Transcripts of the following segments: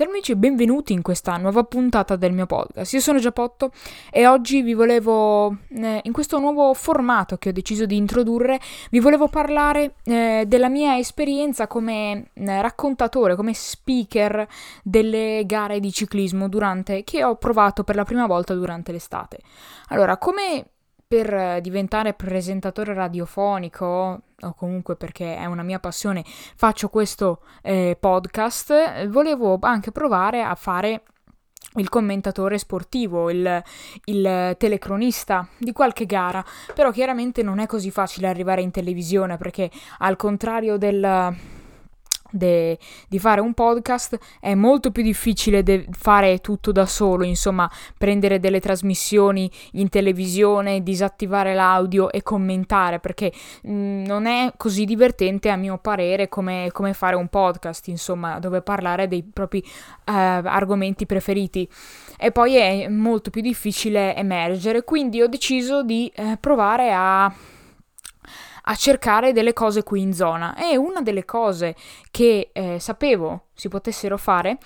Ciao amici e benvenuti in questa nuova puntata del mio podcast. Io sono Giappotto e oggi vi volevo, eh, in questo nuovo formato che ho deciso di introdurre, vi volevo parlare eh, della mia esperienza come eh, raccontatore, come speaker delle gare di ciclismo durante, che ho provato per la prima volta durante l'estate. Allora, come per diventare presentatore radiofonico o comunque perché è una mia passione faccio questo eh, podcast, volevo anche provare a fare il commentatore sportivo, il, il, telecronista di qualche gara, però chiaramente non è così facile arrivare in televisione perché al contrario del de, di fare un podcast è molto più difficile de- fare tutto da solo, insomma, prendere delle trasmissioni in televisione, disattivare l'audio e commentare, perché mh, mm, non è così divertente a mio parere come, come, fare un podcast, insomma, dove parlare dei propri uh, argomenti preferiti. E poi è molto più difficile emergere, quindi ho deciso di uh, provare a a cercare delle cose qui in zona e una delle cose che eh, sapevo si potessero fare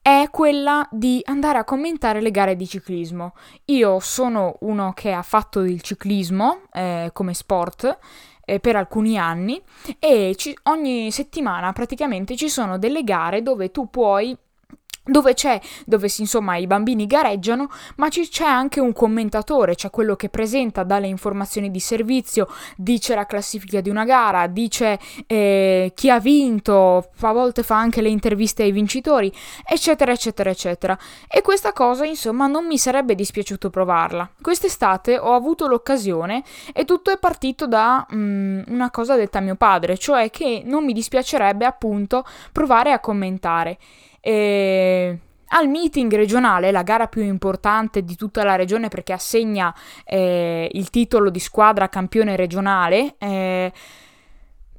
è quella di andare a commentare le gare di ciclismo. Io sono uno che ha fatto il ciclismo eh, come sport eh, per alcuni anni e ci, ogni settimana praticamente ci sono delle gare dove tu puoi dove c'è, dove insomma i bambini gareggiano, ma c'è anche un commentatore, cioè quello che presenta, dà le informazioni di servizio, dice la classifica di una gara, dice eh, chi ha vinto, a volte fa anche le interviste ai vincitori, eccetera, eccetera, eccetera. E questa cosa, insomma, non mi sarebbe dispiaciuto provarla. Quest'estate ho avuto l'occasione e tutto è partito da mm, una cosa detta a mio padre, cioè che non mi dispiacerebbe appunto provare a commentare. E al meeting regionale, la gara più importante di tutta la regione perché assegna eh, il titolo di squadra campione regionale, eh,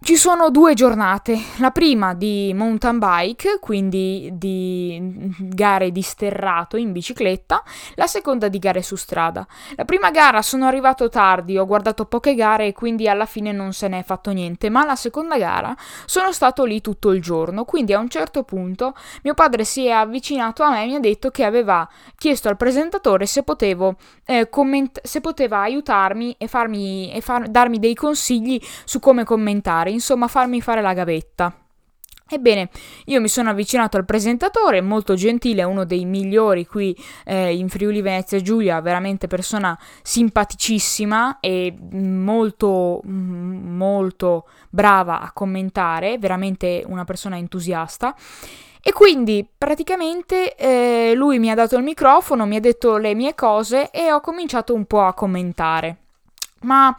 ci sono due giornate, la prima di mountain bike, quindi di gare di sterrato in bicicletta, la seconda di gare su strada. La prima gara sono arrivato tardi, ho guardato poche gare e quindi alla fine non se ne è fatto niente, ma la seconda gara sono stato lì tutto il giorno, quindi a un certo punto mio padre si è avvicinato a me e mi ha detto che aveva chiesto al presentatore se potevo eh, comment- se poteva aiutarmi e, farmi, e far- darmi dei consigli su come commentare insomma farmi fare la gavetta. Ebbene, io mi sono avvicinato al presentatore, molto gentile, uno dei migliori qui eh, in Friuli Venezia Giulia, veramente persona simpaticissima e molto, molto brava a commentare, veramente una persona entusiasta. E quindi praticamente eh, lui mi ha dato il microfono, mi ha detto le mie cose e ho cominciato un po' a commentare. Ma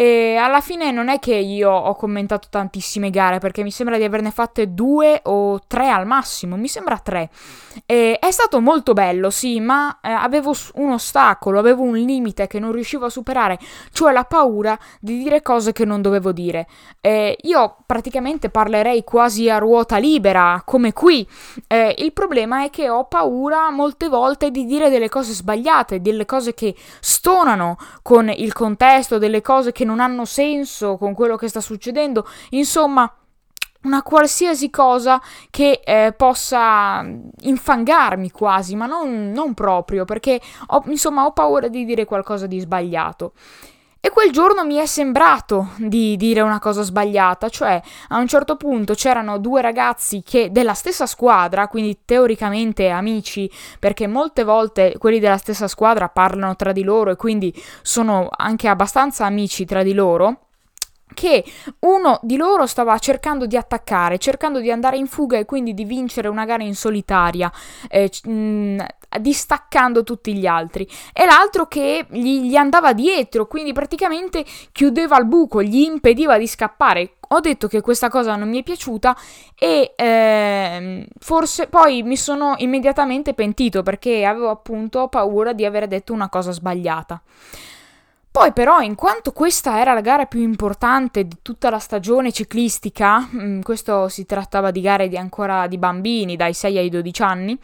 e alla fine non è che io ho commentato tantissime gare, perché mi sembra di averne fatte due o tre al massimo, mi sembra tre. E è stato molto bello, sì, ma eh, avevo un ostacolo, avevo un limite che non riuscivo a superare, cioè la paura di dire cose che non dovevo dire. E io praticamente parlerei quasi a ruota libera, come qui. Eh, il problema è che ho paura molte volte di dire delle cose sbagliate, delle cose che stonano con il contesto, delle cose che non hanno senso con quello che sta succedendo. Insomma, una qualsiasi cosa che eh, possa infangarmi quasi, ma non, non proprio, perché ho, insomma ho paura di dire qualcosa di sbagliato. E quel giorno mi è sembrato di dire una cosa sbagliata, cioè a un certo punto c'erano due ragazzi che della stessa squadra, quindi teoricamente amici, perché molte volte quelli della stessa squadra parlano tra di loro e quindi sono anche abbastanza amici tra di loro che uno di loro stava cercando di attaccare, cercando di andare in fuga e quindi di vincere una gara in solitaria, eh, mh, mm, distaccando tutti gli altri, e l'altro che gli, gli, andava dietro, quindi praticamente chiudeva il buco, gli impediva di scappare. Ho detto che questa cosa non mi è piaciuta e eh, forse poi mi sono immediatamente pentito perché avevo appunto paura di aver detto una cosa sbagliata. Poi però, in quanto questa era la gara più importante di tutta la stagione ciclistica, mm, questo si trattava di gare di ancora di bambini, dai 6 ai 12 anni,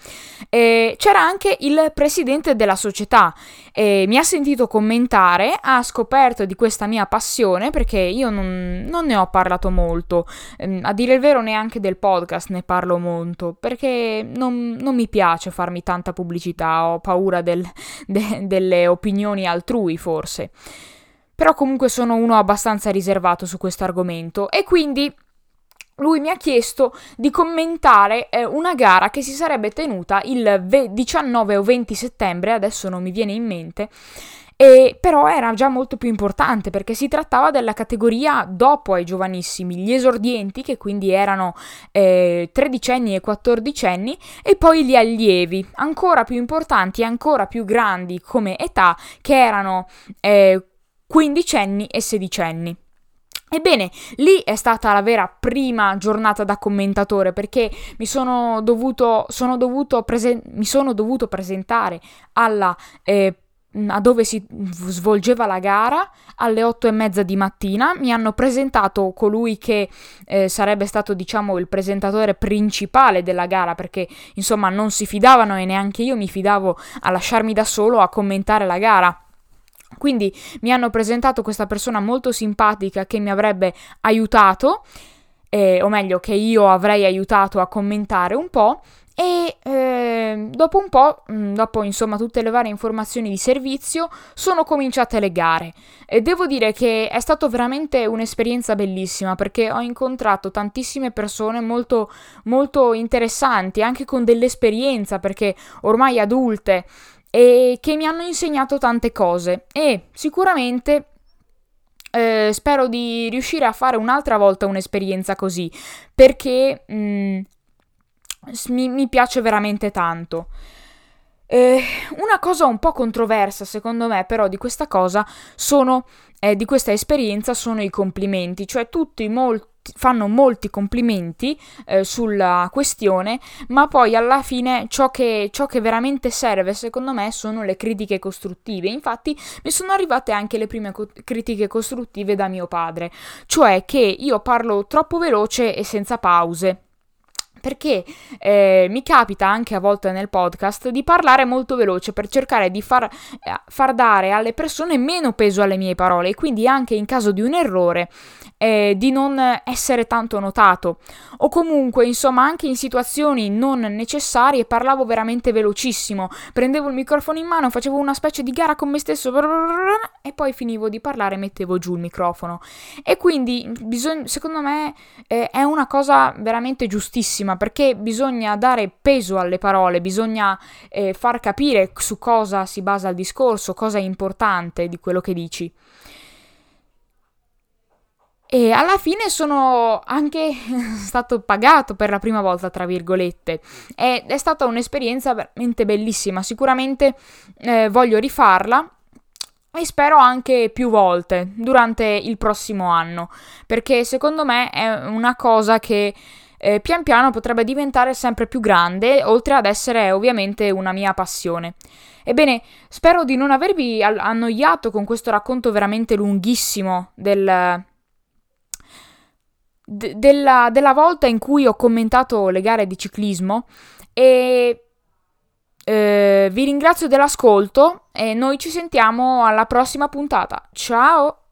eh, c'era anche il presidente della società. Eh, mi ha sentito commentare, ha scoperto di questa mia passione, perché io non, non ne ho parlato molto, eh, a dire il vero neanche del podcast ne parlo molto, perché non, non mi piace farmi tanta pubblicità, ho paura del, de, delle opinioni altrui forse. Però comunque sono uno abbastanza riservato su questo argomento e quindi lui mi ha chiesto di commentare eh, una gara che si sarebbe tenuta il 19 o 20 settembre, adesso non mi viene in mente, e però era già molto più importante perché si trattava della categoria dopo ai giovanissimi, gli esordienti che quindi erano eh, tredicenni e quattordicenni e poi gli allievi, ancora più importanti e ancora più grandi come età che erano eh, quindicenni e sedicenni. Ebbene, lì è stata la vera prima giornata da commentatore perché mi sono dovuto, sono dovuto, presen- mi sono dovuto presentare alla, eh, a dove si svolgeva la gara alle otto e mezza di mattina. Mi hanno presentato colui che eh, sarebbe stato, diciamo, il presentatore principale della gara perché, insomma, non si fidavano e neanche io mi fidavo a lasciarmi da solo a commentare la gara. Quindi mi hanno presentato questa persona molto simpatica che mi avrebbe aiutato, eh, o meglio che io avrei aiutato a commentare un po'. E eh, dopo un po', mm, dopo insomma tutte le varie informazioni di servizio, sono cominciate le gare. E devo dire che è stata veramente un'esperienza bellissima perché ho incontrato tantissime persone molto, molto interessanti, anche con dell'esperienza, perché ormai adulte e che mi hanno insegnato tante cose e sicuramente eh, spero di riuscire a fare un'altra volta un'esperienza così perché mh, mm, mi, mi, piace veramente tanto. Eh, una cosa un po' controversa secondo me però di questa cosa sono, eh, di questa esperienza sono i complimenti, cioè tutti molti fanno molti complimenti eh, sulla questione, ma poi alla fine ciò che, ciò che veramente serve, secondo me, sono le critiche costruttive. Infatti, mi sono arrivate anche le prime co- critiche costruttive da mio padre, cioè che io parlo troppo veloce e senza pause perché eh, mi capita anche a volte nel podcast di parlare molto veloce per cercare di far, eh, far, dare alle persone meno peso alle mie parole e quindi anche in caso di un errore eh, di non essere tanto notato. O comunque insomma anche in situazioni non necessarie parlavo veramente velocissimo. Prendevo il microfono in mano facevo una specie di gara con me stesso e poi finivo di parlare e mettevo giù il microfono. E quindi bisogna, secondo me eh, è una cosa veramente giustissima perché bisogna dare peso alle parole bisogna eh, far capire su cosa si basa il discorso cosa è importante di quello che dici e alla fine sono anche stato pagato per la prima volta, tra virgolette. Ed è stata un'esperienza veramente bellissima. Sicuramente eh, voglio rifarla e spero anche più volte durante il prossimo anno, perché secondo me è una cosa che eh, pian piano potrebbe diventare sempre più grande, oltre ad essere ovviamente una mia passione. Ebbene, spero di non avervi annoiato con questo racconto veramente lunghissimo del d- della, della volta in cui ho commentato le gare di ciclismo e eh, vi ringrazio dell'ascolto e noi ci sentiamo alla prossima puntata. Ciao!